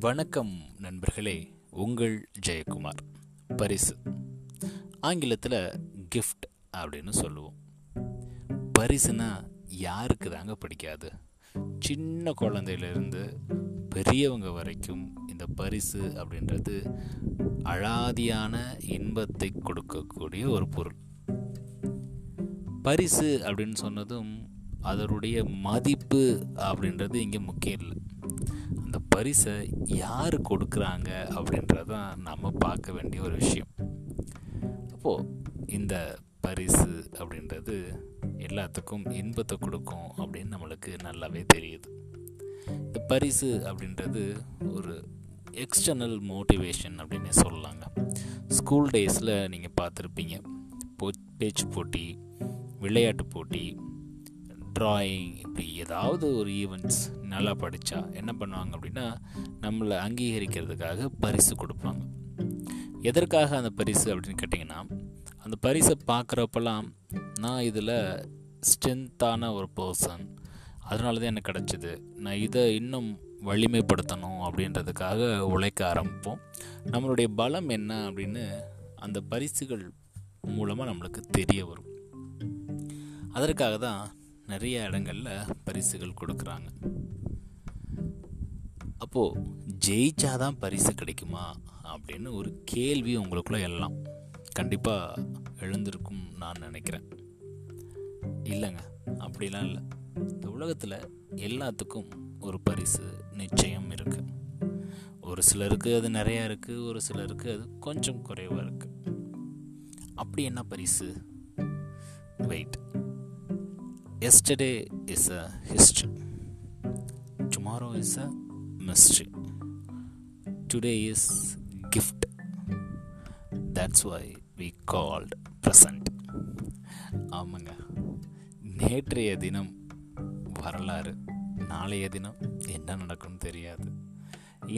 வணக்கம் நண்பர்களே உங்கள் ஜெயக்குமார். பரிசு. ஆங்கிலத்தில் கிஃப்ட் அப்படின்னு சொல்லுவோம். பரிசுனா யாருக்கு தாங்க பிடிக்காது? சின்ன குழந்தையிலேருந்து பெரியவங்க வரைக்கும் இந்த பரிசு அப்படின்றது அழாதியான இன்பத்தை கொடுக்கக்கூடிய ஒரு பொருள். பரிசு அப்படின்னு சொன்னதும் அதனுடைய மதிப்பு அப்படின்றது இங்கே முக்கியம் இல்லை. அந்த பரிசை யார் கொடுக்குறாங்க அப்படின்றதான் நம்ம பார்க்க வேண்டிய ஒரு விஷயம். அப்போது இந்த பரிசு அப்படின்றது எல்லாத்துக்கும் இன்பத்தை கொடுக்கும் அப்படின்னு நம்மளுக்கு நல்லாவே தெரியுது. இந்த பரிசு அப்படின்றது ஒரு எக்ஸ்டர்னல் மோட்டிவேஷன் அப்படின்னு சொல்லலாங்க. ஸ்கூல் டேஸில் நீங்கள் பார்த்துருப்பீங்க. போ பேச்சு போட்டி விளையாட்டு போட்டி ட்ராயிங் இப்படி ஏதாவது ஒரு ஈவெண்ட்ஸ் நல்லா படித்தா என்ன பண்ணுவாங்க அப்படின்னா நம்மளை அங்கீகரிக்கிறதுக்காக பரிசு கொடுப்பாங்க. எதற்காக அந்த பரிசு அப்படின்னு கேட்டிங்கன்னா அந்த பரிசை பார்க்குறப்பெல்லாம் நான் இதில் ஸ்ட்ரென்த்தான ஒரு பர்சன் அதனால தான் எனக்கு கிடச்சிது. நான் இதை இன்னும் வலிமைப்படுத்தணும் அப்படின்றதுக்காக உழைக்க ஆரம்பிப்போம். நம்மளுடைய பலம் என்ன அப்படின்னு அந்த பரிசுகள் மூலமாக நம்மளுக்கு தெரிய வரும். அதற்காக தான் நிறைய இடங்களில் பரிசுகள் கொடுக்குறாங்க. அப்போது ஜெயிச்சாதான் பரிசு கிடைக்குமா? அப்படின்னு ஒரு கேள்வி உங்களுக்குள்ள எல்லாம் கண்டிப்பாக எழுந்திருக்கும் நான் நினைக்கிறேன். இல்லைங்க அப்படிலாம் இல்லை. இந்த உலகத்தில் எல்லாத்துக்கும் ஒரு பரிசு நிச்சயம் இருக்குது ஒரு சிலருக்கு அது நிறையா இருக்குது ஒரு சிலருக்கு அது கொஞ்சம் குறைவாக இருக்குது அப்படி என்ன பரிசு? Yesterday is a history. Tomorrow is a mystery. Today is gift. That's why we called present. ஆமாங்க நேற்றைய தினம் வரலாறு நாளைய தினம் என்ன நடக்கும்னு தெரியாது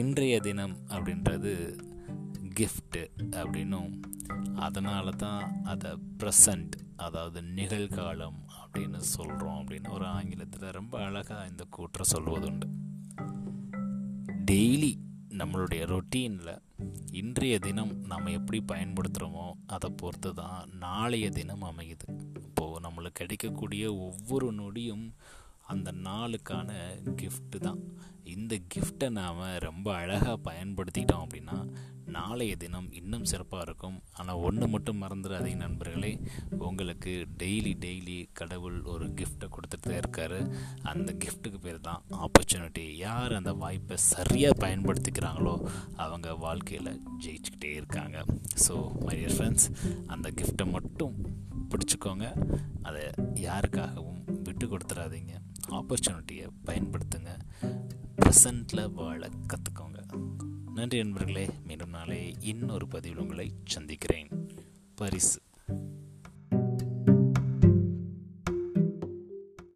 இன்றைய தினம் அப்படின்றது கிஃப்ட்டு அப்படின்னும் அதனால தான் அதை ப்ரெசண்ட் அதாவது நிகழ்காலம் அப்படின்னு சொல்கிறோம் அப்படின்னு ஒரு ஆங்கிலத்தில் ரொம்ப அழகாக இந்த கூற்றை சொல்வதுண்டு. டெய்லி நம்மளுடைய ரொட்டீனில் இன்றைய தினம் நம்ம எப்படி பயன்படுத்துகிறோமோ அதை பொறுத்து தான் நாளைய தினம் அமையுது. இப்போது நம்மளுக்கு கிடைக்கக்கூடிய ஒவ்வொரு நொடியும் அந்த நாளுக்கான கிஃப்ட்டு தான். இந்த கிஃப்டை நாம் ரொம்ப அழகாக பயன்படுத்திக்கிட்டோம் அப்படின்னா நாளைய தினம் இன்னும் சிறப்பாக இருக்கும். ஆனால் ஒன்று மட்டும் மறந்துடாதீங்க நண்பர்களே. உங்களுக்கு டெய்லி டெய்லி கடவுள் ஒரு கிஃப்டை கொடுத்துட்டு இருக்காரு. அந்த கிஃப்ட்டுக்கு பேர் தான் ஆப்பர்ச்சுனிட்டி யார் அந்த வாய்ப்பை சரியாக பயன்படுத்திக்கிறாங்களோ அவங்க வாழ்க்கையில் ஜெயிச்சுக்கிட்டே இருக்காங்க. ஸோ மைடியர் ஃப்ரெண்ட்ஸ் அந்த கிஃப்டை மட்டும் பிடிச்சிக்கோங்க. அதை யாருக்காகவும் விட்டு கொடுத்துடாதீங்க. ஆப்பர்ச்சுனிட்டியை பயன்படுத்துங்க. ப்ரெசண்டில் வாழ கற்றுக்கோங்க நன்றி நண்பர்களே மீண்டும் நாளை இன்னொரு பதிவில் உங்களை சந்திக்கிறேன். பரிசு.